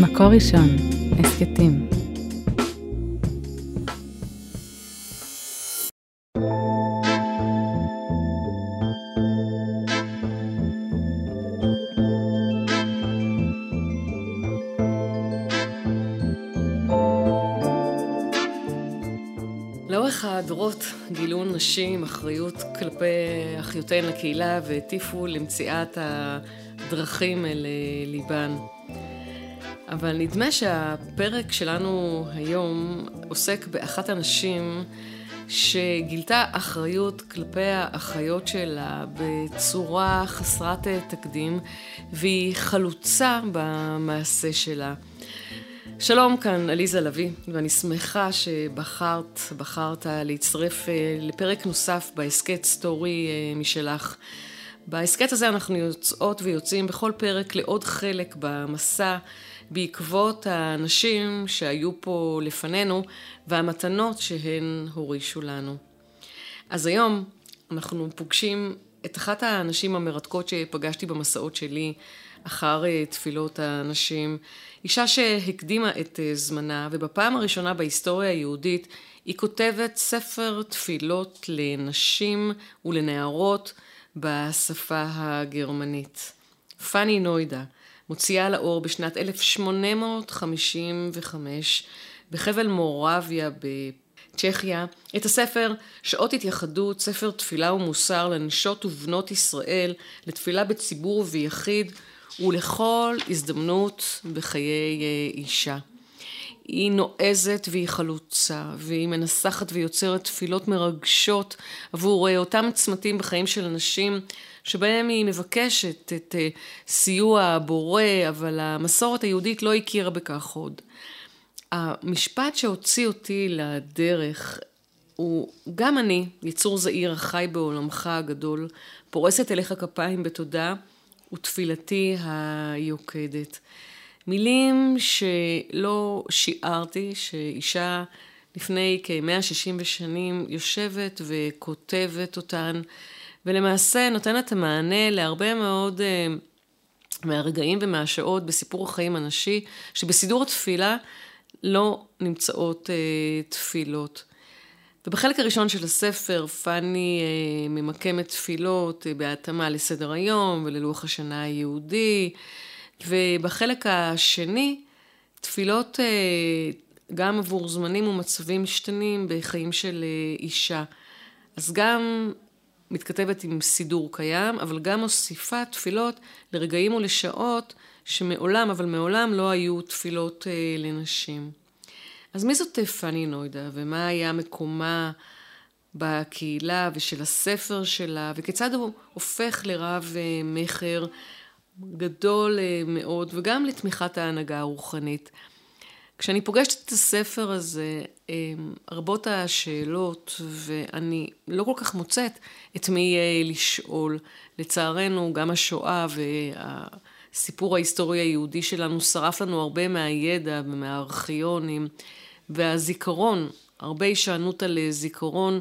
מקור ראשון, הסכתים. לאורך הדורות גילו נשים אחריות כלפי אחיותיהן לקהילה והטיפו למציאת הדרכים אל ליבן. אבל נדמה שהפרק שלנו היום עוסק באחת הנשים שגילתה אחריות כלפי האחיות שלה בצורה חסרת תקדים, והיא חלוצה במעשה שלה. שלום, כאן עליזה לביא, ואני שמחה שבחרת, בחרת להצטרף אה, לפרק נוסף בהסכת סטורי אה, משלך. בהסכת הזה אנחנו יוצאות ויוצאים בכל פרק לעוד חלק במסע בעקבות האנשים שהיו פה לפנינו והמתנות שהן הורישו לנו. אז היום אנחנו פוגשים את אחת האנשים המרתקות שפגשתי במסעות שלי אחר אה, תפילות הנשים, אישה שהקדימה את אה, זמנה, ובפעם הראשונה בהיסטוריה היהודית היא כותבת ספר תפילות לנשים ולנערות בשפה הגרמנית. פאני נוידה מוציאה לאור בשנת 1855 בחבל מורביה בצ'כיה את הספר שעות התייחדות, ספר תפילה ומוסר לנשות ובנות ישראל לתפילה בציבור וביחיד ולכל הזדמנות בחיי אה, אישה. היא נועזת והיא חלוצה, והיא מנסחת ויוצרת תפילות מרגשות עבור אה, אותם צמתים בחיים של אנשים שבהם היא מבקשת את אה, סיוע הבורא, אבל המסורת היהודית לא הכירה בכך עוד. המשפט שהוציא אותי לדרך הוא גם אני, יצור זעיר החי בעולמך הגדול, פורסת אליך כפיים בתודה ותפילתי היוקדת. מילים שלא שיערתי שאישה לפני כ-160 שנים יושבת וכותבת אותן, ולמעשה נותנת המענה להרבה מאוד uh, מהרגעים ומהשעות בסיפור החיים הנשי, שבסידור התפילה לא נמצאות uh, תפילות. ובחלק הראשון של הספר פאני uh, ממקמת תפילות uh, בהתאמה לסדר היום וללוח השנה היהודי, ובחלק השני, תפילות uh, גם עבור זמנים ומצבים משתנים בחיים של uh, אישה. אז גם מתכתבת עם סידור קיים, אבל גם מוסיפה תפילות לרגעים ולשעות שמעולם, אבל מעולם לא היו תפילות אה, לנשים. אז מי זאת פאני נוידה, ומה היה מקומה בקהילה ושל הספר שלה, וכיצד הוא הופך לרב אה, מכר גדול אה, מאוד, וגם לתמיכת ההנהגה הרוחנית. כשאני פוגשת את הספר הזה, אמ, רבות השאלות, ואני לא כל כך מוצאת את מי לשאול. לצערנו, גם השואה והסיפור ההיסטורי היהודי שלנו שרף לנו הרבה מהידע ומהארכיונים, והזיכרון, הרבה הישענות על זיכרון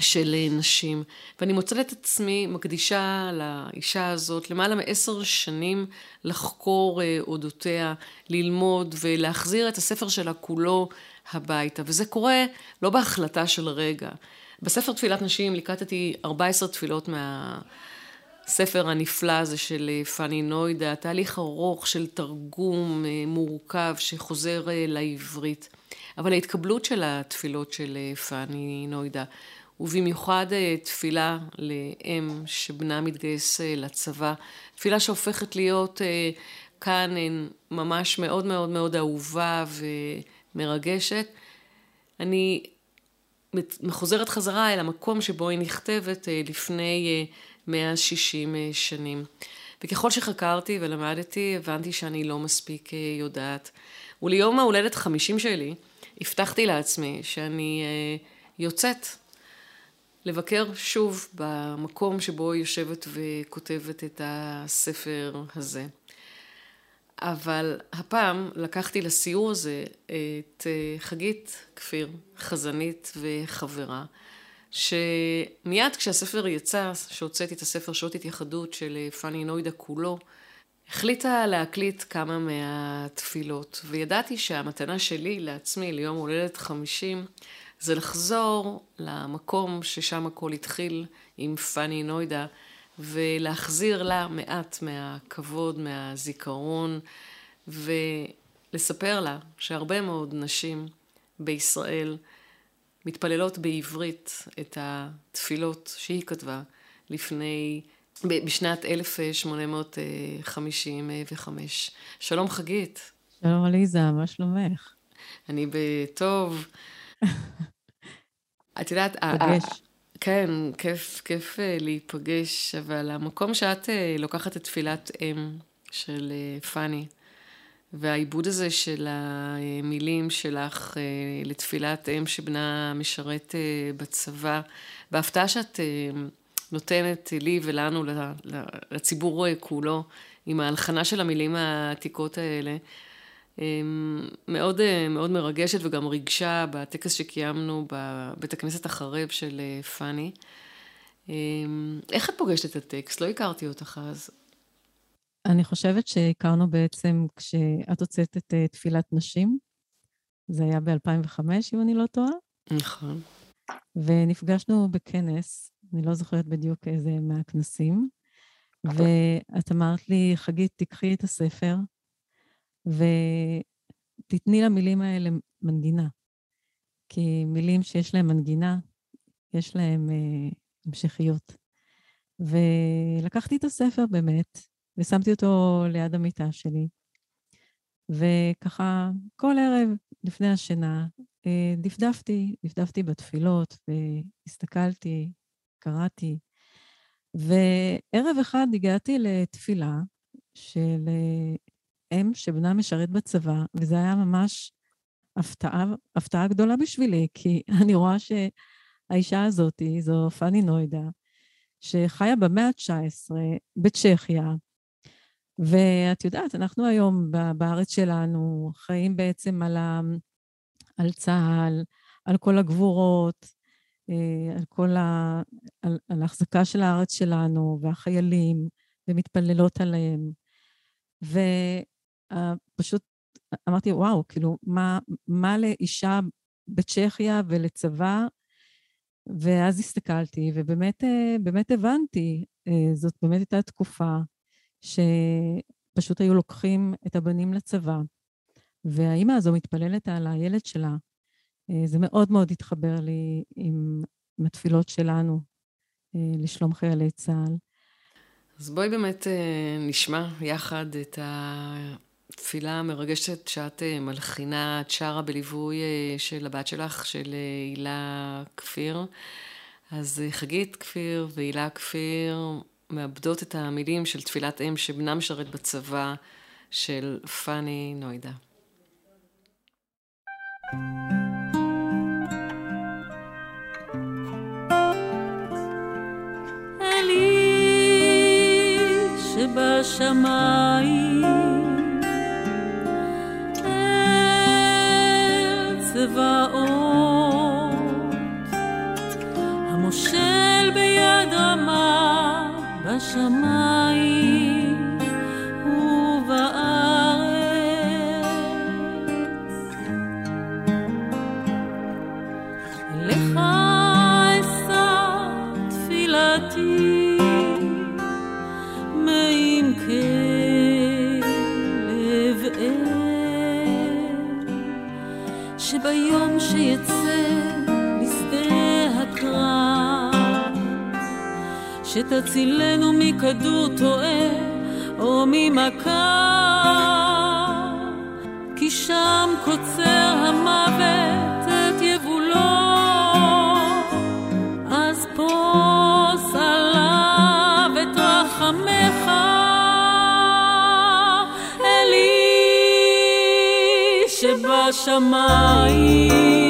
של נשים. ואני מוצאת את עצמי מקדישה לאישה הזאת למעלה מעשר שנים לחקור אה, אודותיה, ללמוד ולהחזיר את הספר שלה כולו הביתה. וזה קורה לא בהחלטה של רגע. בספר תפילת נשים ליקטתי 14 תפילות מהספר הנפלא הזה של אה, פאני נוידה, תהליך ארוך של תרגום אה, מורכב שחוזר לעברית. אבל ההתקבלות של התפילות של פאני נוידה ובמיוחד אה, תפילה לאם שבנה מתגייס אה, לצבא, תפילה שהופכת להיות אה, כאן ממש מאוד מאוד מאוד אהובה ומרגשת. אני מחוזרת חזרה אל המקום שבו היא נכתבת לפני 160 שנים. וככל שחקרתי ולמדתי, הבנתי שאני לא מספיק יודעת. וליום ההולדת 50 שלי, הבטחתי לעצמי שאני יוצאת לבקר שוב במקום שבו היא יושבת וכותבת את הספר הזה. אבל הפעם לקחתי לסיור הזה את אה, חגית כפיר, חזנית וחברה, שמיד כשהספר יצא, שהוצאתי את הספר שעות התייחדות של אה, פאני נוידה כולו, החליטה להקליט כמה מהתפילות, וידעתי שהמתנה שלי לעצמי ליום הולדת 50 זה לחזור למקום ששם הכל התחיל עם פאני נוידה, ולהחזיר לה מעט מהכבוד, מהזיכרון, ולספר לה שהרבה מאוד נשים בישראל מתפללות בעברית את התפילות שהיא כתבה לפני, בשנת 1855. שלום חגית. שלום עליזה, מה שלומך? אני בטוב. את יודעת, פגש. כן, כיף, כיף אה, להיפגש, אבל המקום שאת אה, לוקחת את תפילת אם של אה, פאני, והעיבוד הזה של המילים שלך לתפילת אם שבנה משרת בצבא, וההפתעה שאת נותנת לי ולנו, לציבור כולו, עם ההלחנה של המילים העתיקות האלה, מאוד, מאוד מרגשת וגם ריגשה בטקס שקיימנו בבית הכנסת החרב של פאני. איך את פוגשת את הטקסט? לא הכרתי אותך אז. אני חושבת שהכרנו בעצם כשאת הוצאת את תפילת נשים. זה היה ב-2005, אם אני לא טועה. נכון. ונפגשנו בכנס, אני לא זוכרת בדיוק איזה מהכנסים, ואת אמרת לי, חגית, תיקחי את הספר, ותתני למילים האלה מנגינה. כי מילים שיש להם מנגינה, יש להם אה, המשכיות. ולקחתי את הספר באמת, ושמתי אותו ליד המיטה שלי. וככה, כל ערב לפני השינה, אה, דפדפתי, דפדפתי בתפילות, והסתכלתי, קראתי. וערב אחד הגעתי לתפילה של אה, אם שבנה משרת בצבא, וזה היה ממש הפתעה, הפתעה גדולה בשבילי, כי אני רואה שהאישה הזאת, זו פאני נוידה, שחיה במאה ה-19 בצ'כיה, ואת יודעת, אנחנו היום בארץ שלנו חיים בעצם על, ה, על צה"ל, על כל הגבורות, אה, על כל ה... על, על ההחזקה של הארץ שלנו והחיילים, ומתפללות עליהם. Uh, פשוט אמרתי, וואו, כאילו, מה, מה לאישה בצ'כיה ולצבא? ואז הסתכלתי, ובאמת אה, באמת הבנתי, אה, זאת באמת הייתה תקופה שפשוט היו לוקחים את הבנים לצבא, והאימא הזו מתפללת על הילד שלה. זה מאוד מאוד התחבר לי עם, עם התפילות שלנו לשלום חיילי צה"ל. אז בואי באמת נשמע יחד את ה... תפילה המרגשת שאת אה, מלחינה, את שרה בליווי אה, של הבת שלך, של אה, הילה כפיר. אז חגית כפיר והילה כפיר מאבדות את המילים של תפילת אם שבנה משרת בצבא של פאני נוידה. שבשמיים צבאות, המושל ביד רמה בשמיים שיצא משדה הקרב, שתצילנו מכדור טועה או ממכה, כי שם קוצר המוות שבשמיים,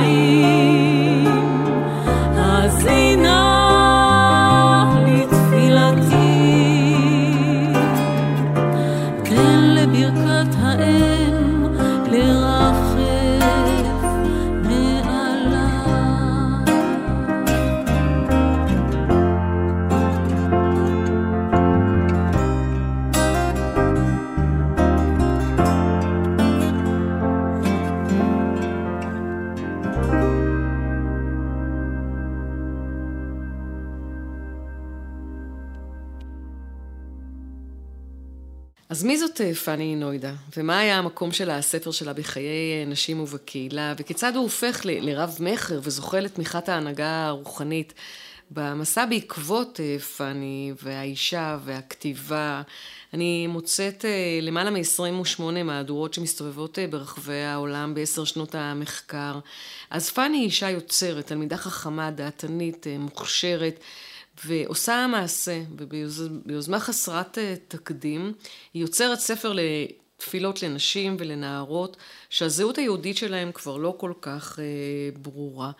מי זאת אה, פאני נוידה? ומה היה המקום של הספר שלה בחיי אה, נשים ובקהילה? וכיצד הוא הופך לרב מכר וזוכה לתמיכת ההנהגה הרוחנית? במסע בעקבות אה, פאני והאישה והכתיבה, אני מוצאת למעלה מ-28 מהדורות שמסתובבות ברחבי העולם בעשר שנות המחקר. אז פאני היא אישה יוצרת, תלמידה חכמה, דעתנית, מוכשרת. ועושה מעשה, וביוזמה חסרת אה, תקדים, היא יוצרת ספר לתפילות לנשים ולנערות, שהזהות היהודית שלהם כבר לא כל כך אה, ברורה.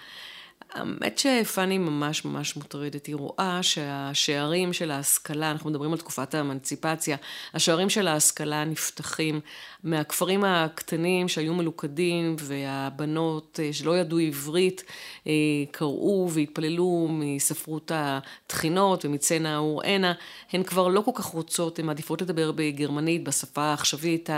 האמת שפאני ממש ממש מוטרדת, היא רואה שהשערים של ההשכלה, אנחנו מדברים על תקופת האמנציפציה, השערים של ההשכלה נפתחים מהכפרים הקטנים שהיו מלוכדים והבנות אה, שלא ידעו עברית אה, קראו והתפללו מספרות התחינות ומצנע אוראנה, הן כבר לא כל כך רוצות, הן מעדיפות לדבר בגרמנית, בשפה העכשווית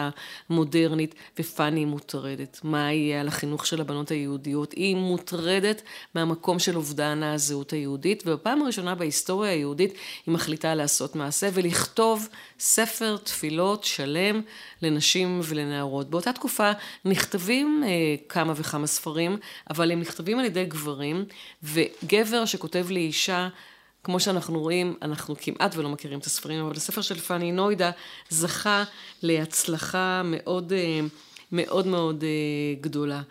המודרנית, ופאני מוטרדת. מה יהיה על החינוך של הבנות היהודיות? היא מוטרדת מהמקום של אובדן הזהות היהודית, ובפעם הראשונה בהיסטוריה היהודית היא מחליטה לעשות מעשה ולכתוב ספר תפילות שלם לנשים ולנערות. באותה תקופה נכתבים אה, כמה וכמה ספרים, אבל הם נכתבים על ידי גברים, וגבר שכותב לאישה, כמו שאנחנו רואים, אנחנו כמעט ולא מכירים את הספרים, אבל הספר של פאני נוידה זכה להצלחה מאוד אה, מאוד מאוד אה, גדולה.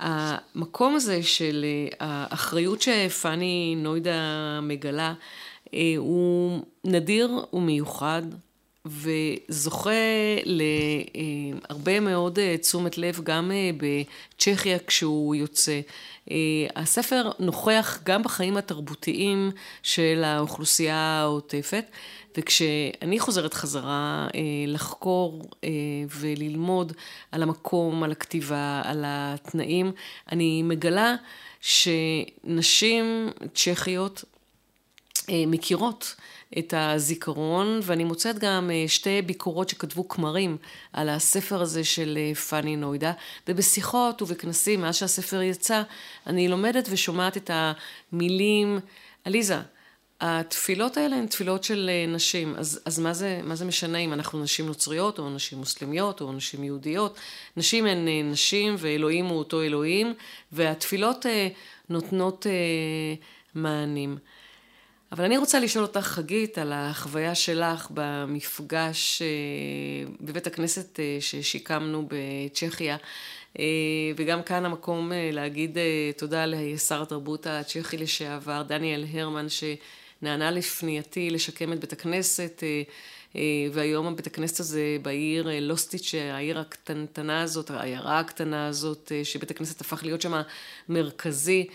המקום הזה של אה, האחריות שפאני נוידה מגלה, אה, הוא נדיר ומיוחד. וזוכה להרבה מאוד אה, תשומת לב גם אה, בצ'כיה כשהוא יוצא. אה, הספר נוכח גם בחיים התרבותיים של האוכלוסייה העוטפת, וכשאני חוזרת חזרה לחקור וללמוד על המקום, על הכתיבה, על התנאים, אני מגלה שנשים צ'כיות מכירות את הזיכרון, ואני מוצאת גם אה, שתי ביקורות שכתבו כמרים על הספר הזה של אה, פאני נוידה, ובשיחות ובכנסים, מאז שהספר יצא, אני לומדת ושומעת את המילים, עליזה, התפילות האלה הן תפילות של אה, נשים, אז, אז מה, זה, מה זה משנה אם אנחנו נשים נוצריות, או נשים מוסלמיות, או נשים יהודיות? נשים הן נשים, ואלוהים הוא אותו אלוהים, והתפילות נותנות מענים. אבל אני רוצה לשאול אותך, חגית, על החוויה שלך במפגש אה, בבית הכנסת אה, ששיקמנו בצ'כיה. אה, וגם כאן המקום להגיד תודה לשר התרבות הצ'כי לשעבר, דניאל הרמן, שנענה לפנייתי לשקם את בית הכנסת. והיום הבית הכנסת הזה בעיר לוסטיץ', העיר הקטנטנה הזאת, העיירה הקטנה הזאת, שבית הכנסת הפך להיות שם מרכזי.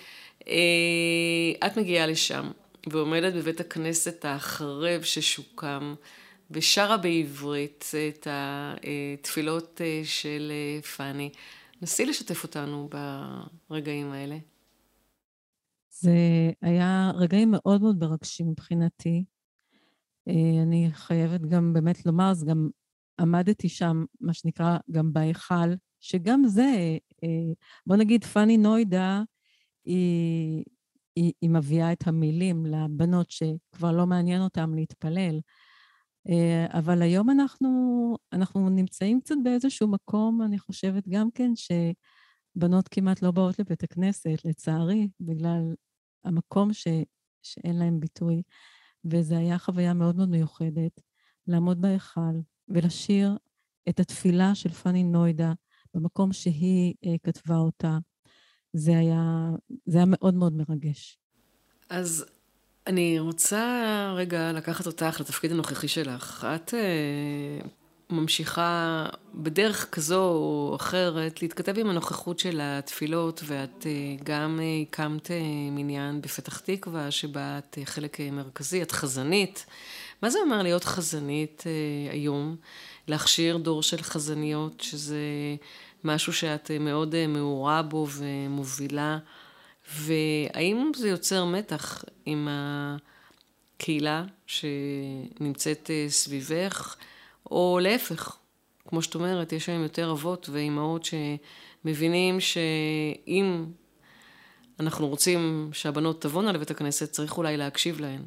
את מגיעה לשם. ועומדת בבית הכנסת החרב ששוקם, ושרה בעברית את התפילות אה, של אה, פאני. נסי לשתף אותנו ברגעים האלה. זה היה רגעים מאוד מאוד מרגשים מבחינתי. אה, אני חייבת גם באמת לומר, אז גם עמדתי שם, מה שנקרא, גם בהיכל, שגם זה, בוא נגיד, פאני נוידה, היא, היא, היא מביאה את המילים לבנות שכבר לא מעניין אותן להתפלל. אה, אבל היום אנחנו, אנחנו נמצאים קצת באיזשהו מקום, אני חושבת גם כן, שבנות כמעט לא באות לבית הכנסת, לצערי, בגלל המקום ש, שאין להם ביטוי. וזו הייתה חוויה מאוד מאוד מיוחדת, לעמוד בהיכל ולשיר את התפילה של פאני נוידה במקום שהיא אה, כתבה אותה. זה היה, זה היה מאוד מאוד מרגש. אז אני רוצה רגע לקחת אותך לתפקיד הנוכחי שלך. את אה, ממשיכה בדרך כזו או אחרת להתכתב עם הנוכחות של התפילות, ואת אה, גם אה, הקמת אה, מניין בפתח תקווה, שבה את אה, חלק אה, מרכזי, את חזנית. מה זה אומר להיות חזנית אה, היום? להכשיר דור של חזניות, שזה משהו שאת אה, מאוד אה, מעורה בו ומובילה. והאם זה יוצר מתח עם הקהילה שנמצאת אה, סביבך, או להפך, כמו שאת אומרת, יש היום יותר אבות ואימהות שמבינים שאם אנחנו רוצים שהבנות תבואנה לבית הכנסת, צריך אולי להקשיב להן.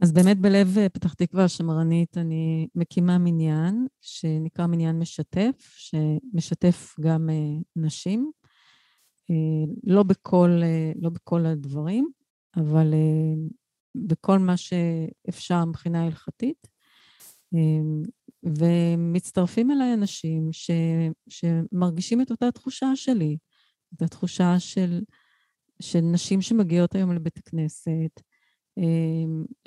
אז באמת בלב אה, פתח תקווה השמרנית אני מקימה מניין שנקרא מניין משתף, שמשתף גם אה, נשים. אה, לא בכל, לא בכל הדברים, אבל בכל מה שאפשר מבחינה הלכתית. ומצטרפים אליי אנשים ש, שמרגישים את אותה תחושה שלי, את התחושה של, של נשים שמגיעות היום לבית הכנסת,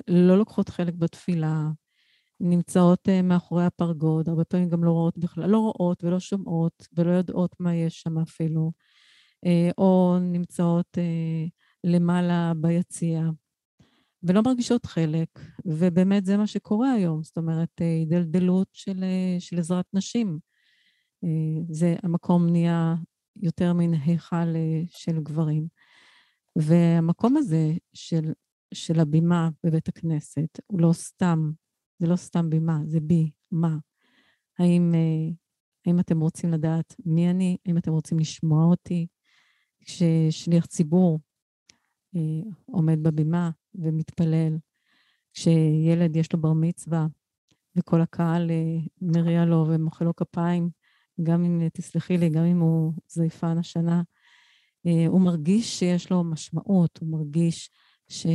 לא לוקחות חלק בתפילה, נמצאות מאחורי הפרגוד, הרבה פעמים גם לא רואות בכלל, לא רואות ולא שומעות ולא יודעות מה יש שם אפילו. אה, או נמצאות אה, למעלה ביציע, ולא מרגישות חלק, ובאמת זה מה שקורה היום, זאת אומרת, אה, הידלדלות של, של עזרת נשים. זה, המקום נהיה יותר מן היכל של גברים. והמקום הזה של, של הבימה בבית הכנסת הוא לא סתם, זה לא סתם בימה, זה בי, מה. האם, האם אתם רוצים לדעת מי אני? האם אתם רוצים לשמוע אותי? כששליח ציבור אה, עומד בבימה ומתפלל, כשילד יש לו בר מצווה וכל הקהל אה, מריע לו ומוחא לו כפיים, גם אם, תסלחי לי, גם אם הוא זייפן השנה, אה, הוא מרגיש שיש לו משמעות, הוא מרגיש ש...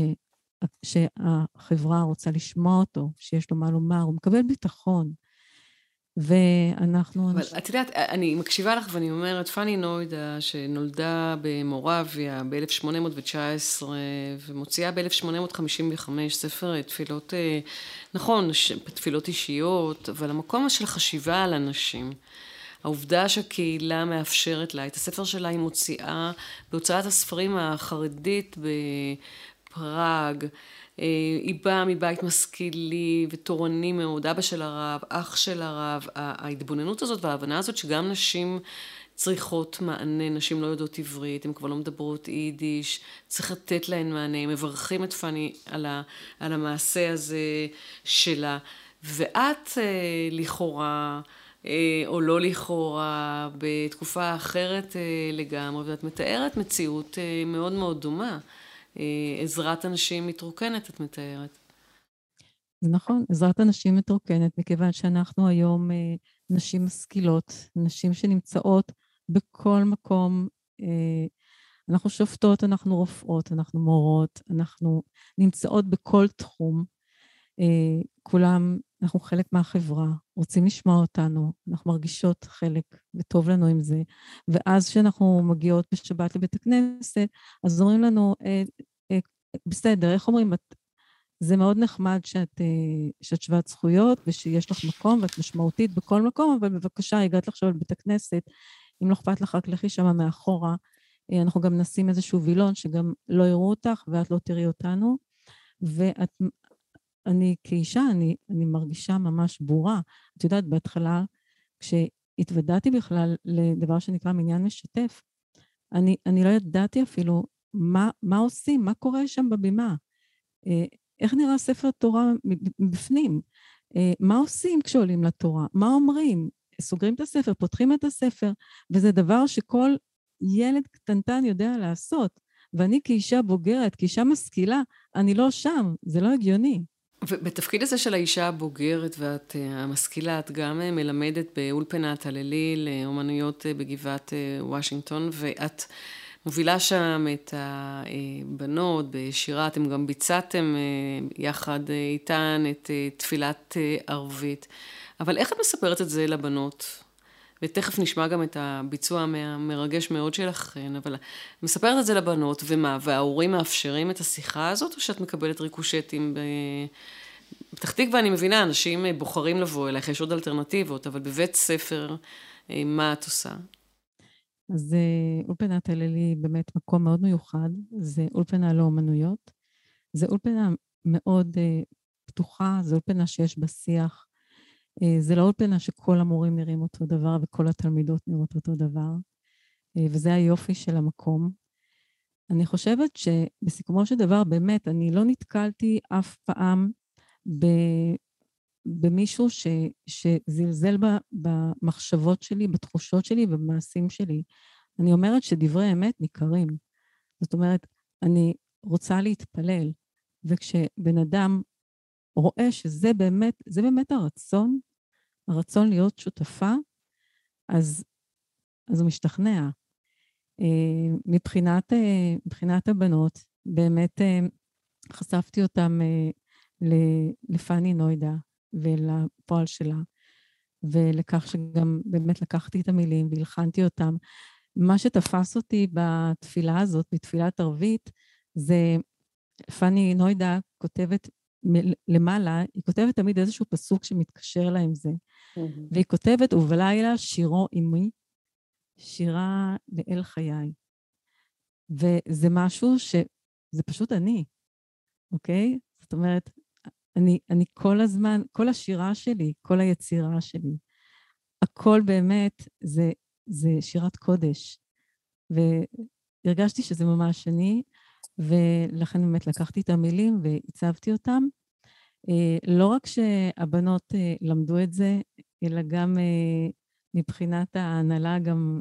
שהחברה רוצה לשמוע אותו, שיש לו מה לומר, הוא מקבל ביטחון. ואנחנו... אבל את יודעת, אני מקשיבה לך ואני אומרת, פאני נוידה, שנולדה במורביה ב-1819 ומוציאה ב-1855 ספר תפילות, אה, נכון, תפילות אישיות, אבל המקום של חשיבה על אנשים. העובדה שהקהילה מאפשרת לה, את הספר שלה היא מוציאה בהוצאת הספרים החרדית בפראג. אה, היא באה מבית משכילי ותורני מאוד, אבא של הרב, אח של הרב, ההתבוננות הזאת וההבנה הזאת שגם נשים צריכות מענה, נשים לא יודעות עברית, הן כבר לא מדברות יידיש, צריך לתת להן מענה, מברכים את פאני על, על המעשה הזה שלה. ואת אה, לכאורה, אה, או לא לכאורה, בתקופה אחרת לגמרי, ואת מתארת מציאות מאוד מאוד דומה. אה, עזרת אנשים מתרוקנת, את מתארת. זה נכון, עזרת אנשים מתרוקנת, מכיוון שאנחנו היום אה, נשים משכילות, נשים שנמצאות בכל מקום. אה, אנחנו שופטות, אנחנו רופאות, אנחנו מורות, אנחנו נמצאות בכל תחום. כולם, אנחנו חלק מהחברה, רוצים לשמוע אותנו, אנחנו מרגישות חלק וטוב לנו עם זה. ואז כשאנחנו מגיעות בשבת לבית הכנסת, אז אומרים לנו, אה, אה, בסדר, איך אומרים? את, זה מאוד נחמד שאת, אה, שאת שוות זכויות ושיש לך מקום ואת משמעותית בכל מקום, אבל בבקשה, הגעת עכשיו לבית הכנסת, אם לא אכפת לך, רק לכי שמה מאחורה. אה, אנחנו גם נשים איזשהו וילון שגם לא יראו אותך ואת לא תראי אותנו. ואת אני כאישה, אני, אני מרגישה ממש בורה. את יודעת, בהתחלה, כשהתוודעתי בכלל לדבר שנקרא מניין משתף, אני, אני לא ידעתי אפילו מה, מה עושים, מה קורה שם בבימה, אה, איך נראה ספר תורה מבפנים. אה, מה עושים כשעולים לתורה? מה אומרים? סוגרים את הספר, פותחים את הספר, וזה דבר שכל ילד קטנטן יודע לעשות. ואני כאישה בוגרת, כאישה משכילה, אני לא שם, זה לא הגיוני. ובתפקיד הזה של האישה הבוגרת ואת אה, המשכילה, את גם אה, מלמדת באולפנת הלילי לאומנויות בגבעת וושינגטון, ואת מובילה שם את הבנות בשירה, אתם גם ביצעתם יחד איתן את תפילת ערבית. אבל איך את מספרת את זה לבנות? ותכף נשמע גם את הביצוע המרגש מאוד שלכן, אבל מספרת את זה לבנות, ומה, וההורים מאפשרים את השיחה הזאת, או שאת מקבלת ריקושטים ב... בפתח תקווה אני מבינה, אנשים בוחרים לבוא אלייך, יש עוד אלטרנטיבות, אבל בבית ספר, אה, מה את עושה? אז אה, אולפנת הלל היא באמת מקום מאוד מיוחד, זה אולפנה לאומנויות. זה אולפנה מאוד אה, פתוחה, זה אולפנה שיש בה שיח, זה לא אולפנה שכל המורים נראים אותו דבר וכל התלמידות נראות אותו דבר, אה, וזה היופי של המקום. אני חושבת שבסיכומו של דבר, באמת, אני לא נתקלתי אף פעם ב, במישהו ש, שזלזל ב, במחשבות שלי, בתחושות שלי ובמעשים שלי. אני אומרת שדברי אמת ניכרים. זאת אומרת, אני רוצה להתפלל, וכשבן אדם רואה שזה באמת, זה באמת הרצון, הרצון להיות שותפה, אז, אז הוא משתכנע. אה, מבחינת, אה, מבחינת הבנות, באמת אה, חשפתי אותם לפאני נוידה ולפועל שלה, ולכך שגם באמת לקחתי את המילים והלחנתי אותם. מה שתפס אותי בתפילה הזאת, בתפילת ערבית, זה פאני נוידה כותבת למעלה, היא כותבת תמיד איזשהו פסוק שמתקשר לה עם זה. Mm-hmm. והיא כותבת, ובלילה שירו עמי, שירה לאל חיי. וזה משהו ש... זה פשוט אני, אוקיי? זאת אומרת, אני, אני כל הזמן, כל השירה שלי, כל היצירה שלי, הכל באמת זה, זה שירת קודש. והרגשתי שזה ממש אני, ולכן באמת לקחתי את המילים והצבתי אותם. אה, לא רק שהבנות אה, למדו את זה, אלא גם אה, מבחינת ההנהלה גם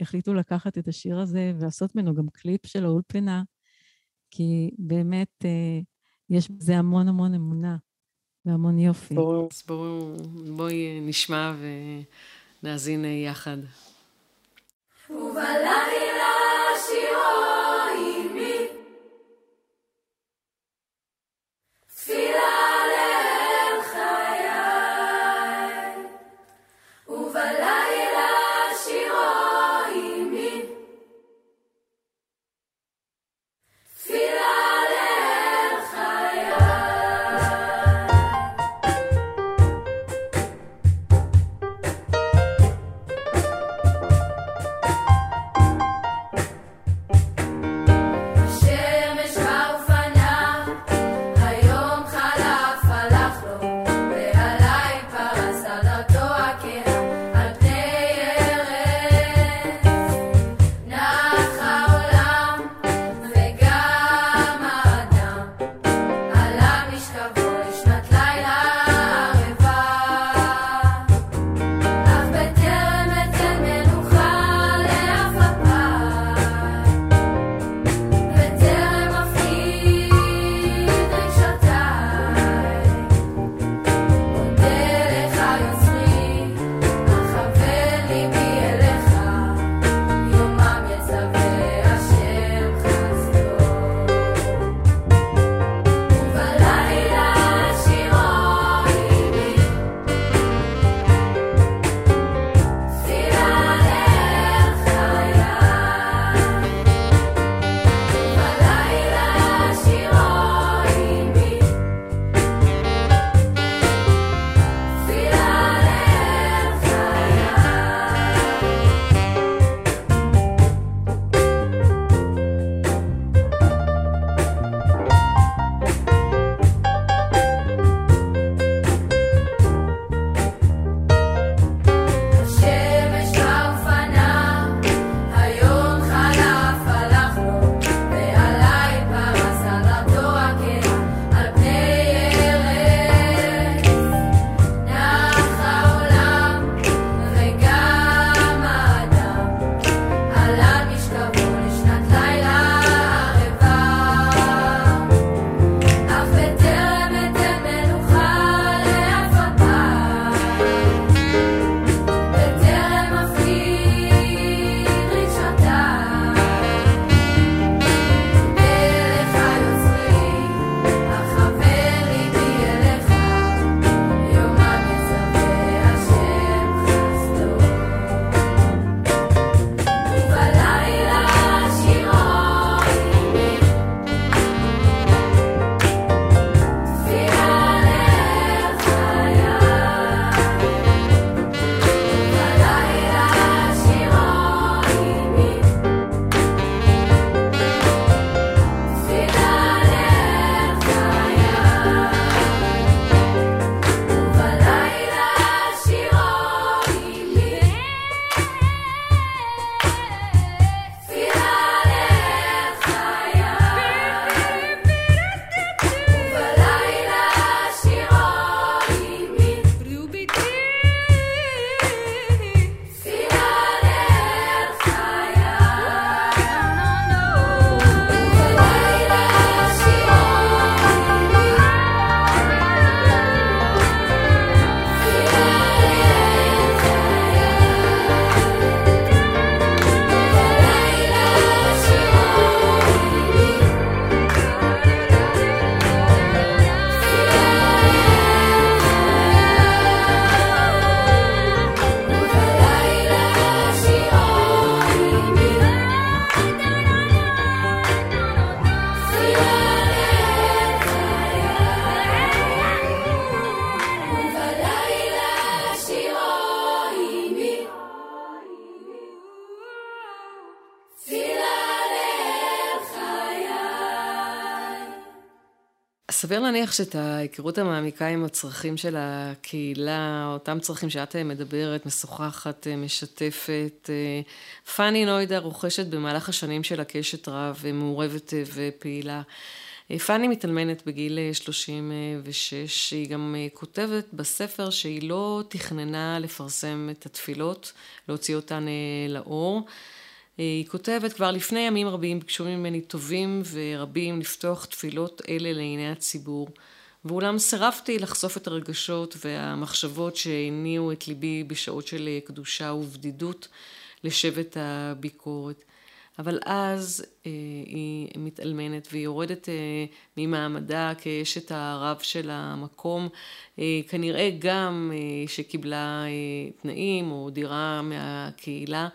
החליטו לקחת את השיר הזה ולעשות ממנו גם קליפ של האולפנה, כי באמת יש בזה המון המון אמונה והמון יופי. בואו, בואי נשמע ונאזין יחד. ובלילה סביר להניח שאת ההיכרות המעמיקה עם הצרכים של הקהילה, אותם צרכים שאת מדברת, משוחחת, משתפת, פאני נוידה רוכשת במהלך השנים של הקשת רב, מעורבת ופעילה. פאני מתאלמנת בגיל 36, היא גם כותבת בספר שהיא לא תכננה לפרסם את התפילות, להוציא אותן לאור. היא כותבת, כבר לפני ימים רבים ביקשו ממני טובים ורבים לפתוח תפילות אלה לעיני הציבור. ואולם סירבתי לחשוף את הרגשות והמחשבות שהניעו את ליבי בשעות של קדושה ובדידות לשבט הביקורת. אבל אז אה, היא מתאלמנת והיא יורדת אה, ממעמדה כאשת הרב של המקום, אה, כנראה גם אה, שקיבלה אה, תנאים או דירה מהקהילה,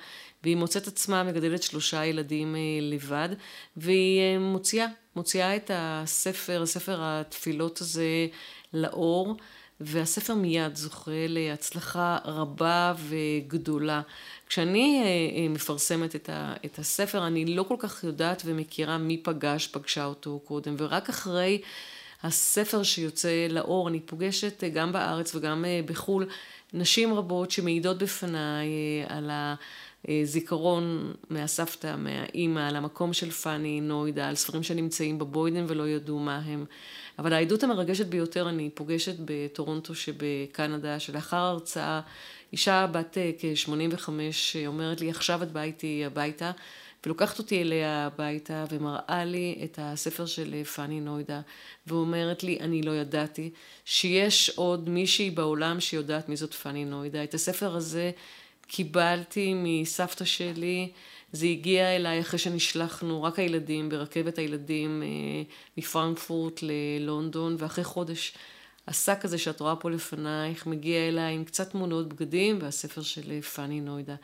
והיא מוצאת עצמה מגדלת שלושה ילדים אה, לבד, והיא אה, מוציאה, מוציאה את הספר, ספר התפילות הזה לאור, והספר מיד זוכה להצלחה רבה וגדולה. כשאני אה, מפרסמת את הספר, אני לא כל כך יודעת ומכירה מי פגש, פגשה אותו קודם, ורק אחרי הספר שיוצא לאור, אני פוגשת גם בארץ וגם בחו"ל, נשים רבות שמעידות בפניי על ה... אה, זיכרון מהסבתא, מהאימא, על המקום של פאני נוידה, על ספרים שנמצאים בבוידן ולא ידעו מה הם. אבל העדות המרגשת ביותר אני פוגשת בטורונטו שבקנדה, שלאחר הרצאה, אישה בת אה, כ-85 אומרת לי, עכשיו את באה איתי הביתה, ולוקחת אותי אליה הביתה ומראה לי את הספר של פאני נוידה, ואומרת לי, אני לא ידעתי שיש עוד מישהי בעולם שיודעת מי זאת פאני נוידה. את הספר הזה קיבלתי מסבתא שלי, זה הגיע אליי אחרי שנשלחנו, רק הילדים, ברכבת הילדים אה, מפרנקפורט ללונדון, ואחרי חודש השק הזה שאת רואה פה לפנייך מגיע אליי עם קצת תמונות בגדים והספר של פאני נוידה.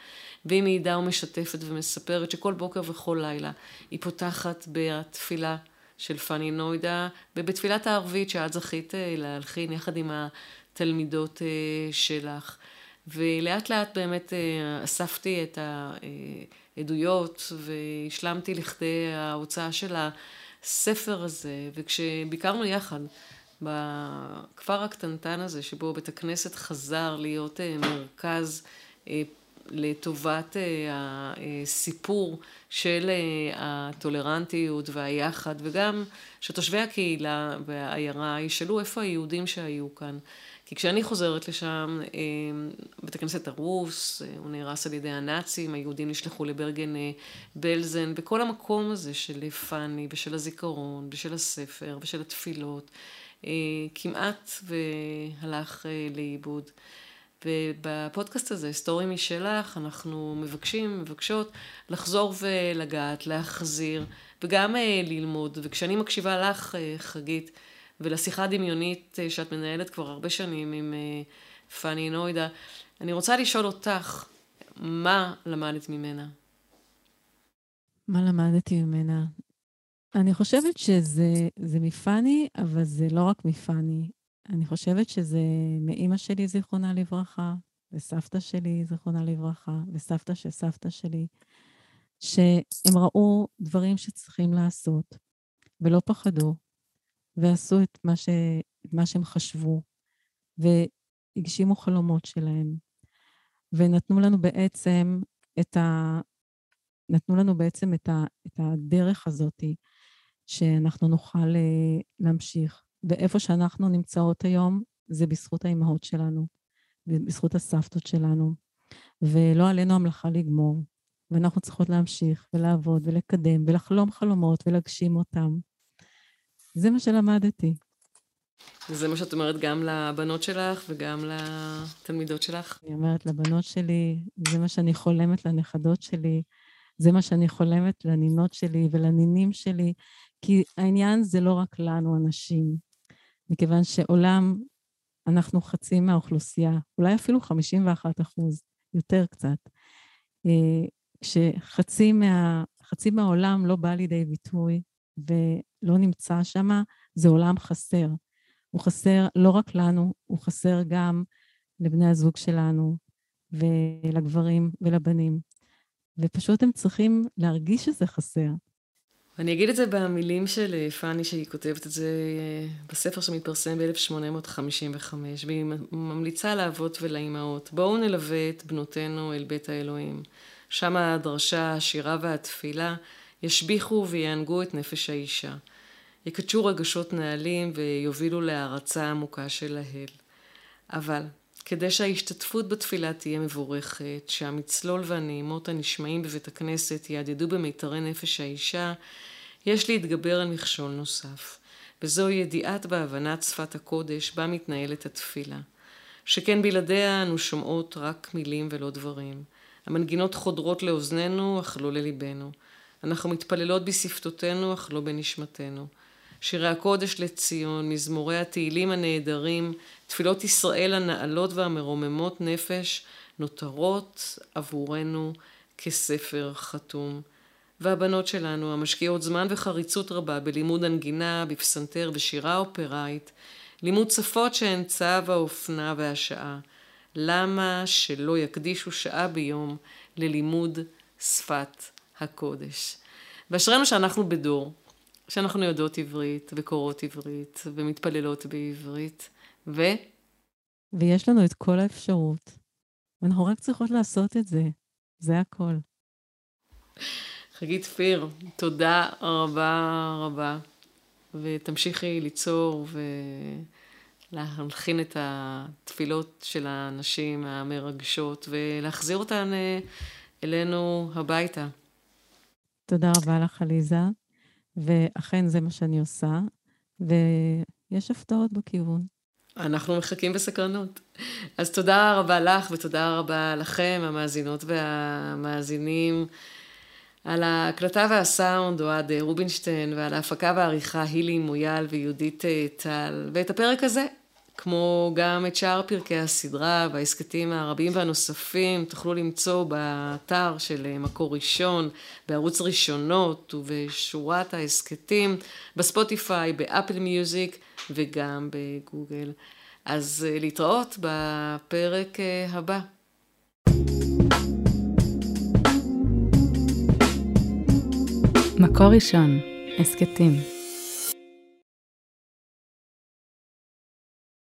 והיא מעידה ומשתפת ומספרת שכל בוקר וכל לילה היא פותחת בתפילה של פאני נוידה, ובתפילת הערבית שאת זכית אה, להלחין יחד עם התלמידות אה, שלך. ולאט לאט באמת אה, אספתי את העדויות והשלמתי לכדי ההוצאה של הספר הזה, וכשביקרנו יחד בכפר הקטנטן הזה, שבו בית הכנסת חזר להיות אה, מרכז אה, לטובת הסיפור של הטולרנטיות והיחד, וגם שתושבי הקהילה והעיירה ישאלו איפה היהודים שהיו כאן. כי כשאני חוזרת לשם, אה, בית הכנסת הרוס, אה, הוא נהרס על ידי הנאצים, היהודים נשלחו לברגן אה, בלזן, וכל המקום הזה של פאני ושל הזיכרון ושל הספר ושל התפילות, כמעט והלך לאיבוד. ובפודקאסט הזה, סטורי משלך, אנחנו מבקשים, מבקשות לחזור ולגעת, להחזיר, וגם ללמוד. וכשאני מקשיבה לך, חגית, ולשיחה הדמיונית אה, שאת מנהלת כבר הרבה שנים עם אה, פאני נוידה. אני רוצה לשאול אותך, מה למדת ממנה? מה למדתי ממנה? אני חושבת שזה מפאני, אבל זה לא רק מפאני. אני חושבת שזה מאימא שלי, זיכרונה לברכה, וסבתא שלי, זיכרונה לברכה, וסבתא של סבתא שלי, שהם ראו דברים שצריכים לעשות, ולא פחדו, ועשו את מה, ש... מה שהם חשבו, והגשימו חלומות שלהם, ונתנו לנו בעצם את ה... נתנו לנו בעצם את, ה... את הדרך הזאתי, שאנחנו נוכל אה, להמשיך. ואיפה שאנחנו נמצאות היום, זה בזכות האימהות שלנו, ובזכות הסבתות שלנו. ולא עלינו המלאכה לגמור, ואנחנו צריכות להמשיך ולעבוד ולקדם ולחלום חלומות ולהגשים אותם. זה מה שלמדתי. וזה מה שאת אומרת גם לבנות שלך וגם לתלמידות שלך? אני אומרת לבנות שלי, זה מה שאני חולמת לנכדות שלי, זה מה שאני חולמת לנינות שלי ולנינים שלי, כי העניין זה לא רק לנו, הנשים, מכיוון שעולם, אנחנו חצי מהאוכלוסייה, אולי אפילו 51 אחוז, יותר קצת. אה, כשחצי מה, מהעולם לא בא לידי ביטוי, ולא נמצא שם, זה עולם חסר. הוא חסר לא רק לנו, הוא חסר גם לבני הזוג שלנו, ולגברים ולבנים. ופשוט הם צריכים להרגיש שזה חסר. אני אגיד את זה במילים של אה, פאני, שהיא כותבת את זה אה, בספר שמתפרסם ב-1855, והיא ממליצה לאבות ולאימהות, בואו נלווה את בנותינו אל בית האלוהים. שם הדרשה, השירה והתפילה ישביחו ויענגו את נפש האישה. יקדשו רגשות נעלים ויובילו להערצה עמוקה של ההל. אבל כדי שההשתתפות בתפילה תהיה מבורכת, שהמצלול והנעימות הנשמעים בבית הכנסת יהדהדו במיתרי נפש האישה, יש להתגבר על מכשול נוסף, וזו ידיעת והבנת שפת הקודש בה מתנהלת התפילה. שכן בלעדיה אנו שומעות רק מילים ולא דברים. המנגינות חודרות לאוזנינו, אך לא לליבנו. אנחנו מתפללות בשפתותינו, אך לא בנשמתנו. שירי הקודש לציון, מזמורי התהילים הנהדרים, תפילות ישראל הנעלות והמרוממות נפש, נותרות עבורנו כספר חתום. והבנות שלנו, המשקיעות זמן וחריצות רבה בלימוד הנגינה, בפסנתר, בשירה אופראית, לימוד שפות שהן צו האופנה והשעה. למה שלא יקדישו שעה ביום ללימוד שפת הקודש? ואשרינו שאנחנו בדור, שאנחנו יודעות עברית וקוראות עברית ומתפללות בעברית, ו... ויש לנו את כל האפשרות. אנחנו רק צריכות לעשות את זה. זה הכל. חגית פיר, תודה רבה רבה, ותמשיכי ליצור ולהלחין את התפילות של הנשים המרגשות ולהחזיר אותן אה, אלינו הביתה. תודה רבה לך, עליזה, ואכן זה מה שאני עושה, ויש הפתעות בכיוון. אנחנו מחכים בסקרנות. אז תודה רבה לך ותודה רבה לכם, המאזינות והמאזינים. על ההקלטה והסאונד אוהד רובינשטיין, ועל ההפקה והעריכה הילי מויאל ויהודית אה, טל. ואת הפרק הזה, כמו גם את שאר פרקי הסדרה וההסכתים הרבים והנוספים, תוכלו למצוא באתר של אה, מקור ראשון, בערוץ ראשונות ובשורת ההסכתים, בספוטיפיי, באפל מיוזיק וגם בגוגל. אז אה, להתראות בפרק הבא. מקור ראשון, הסכתים.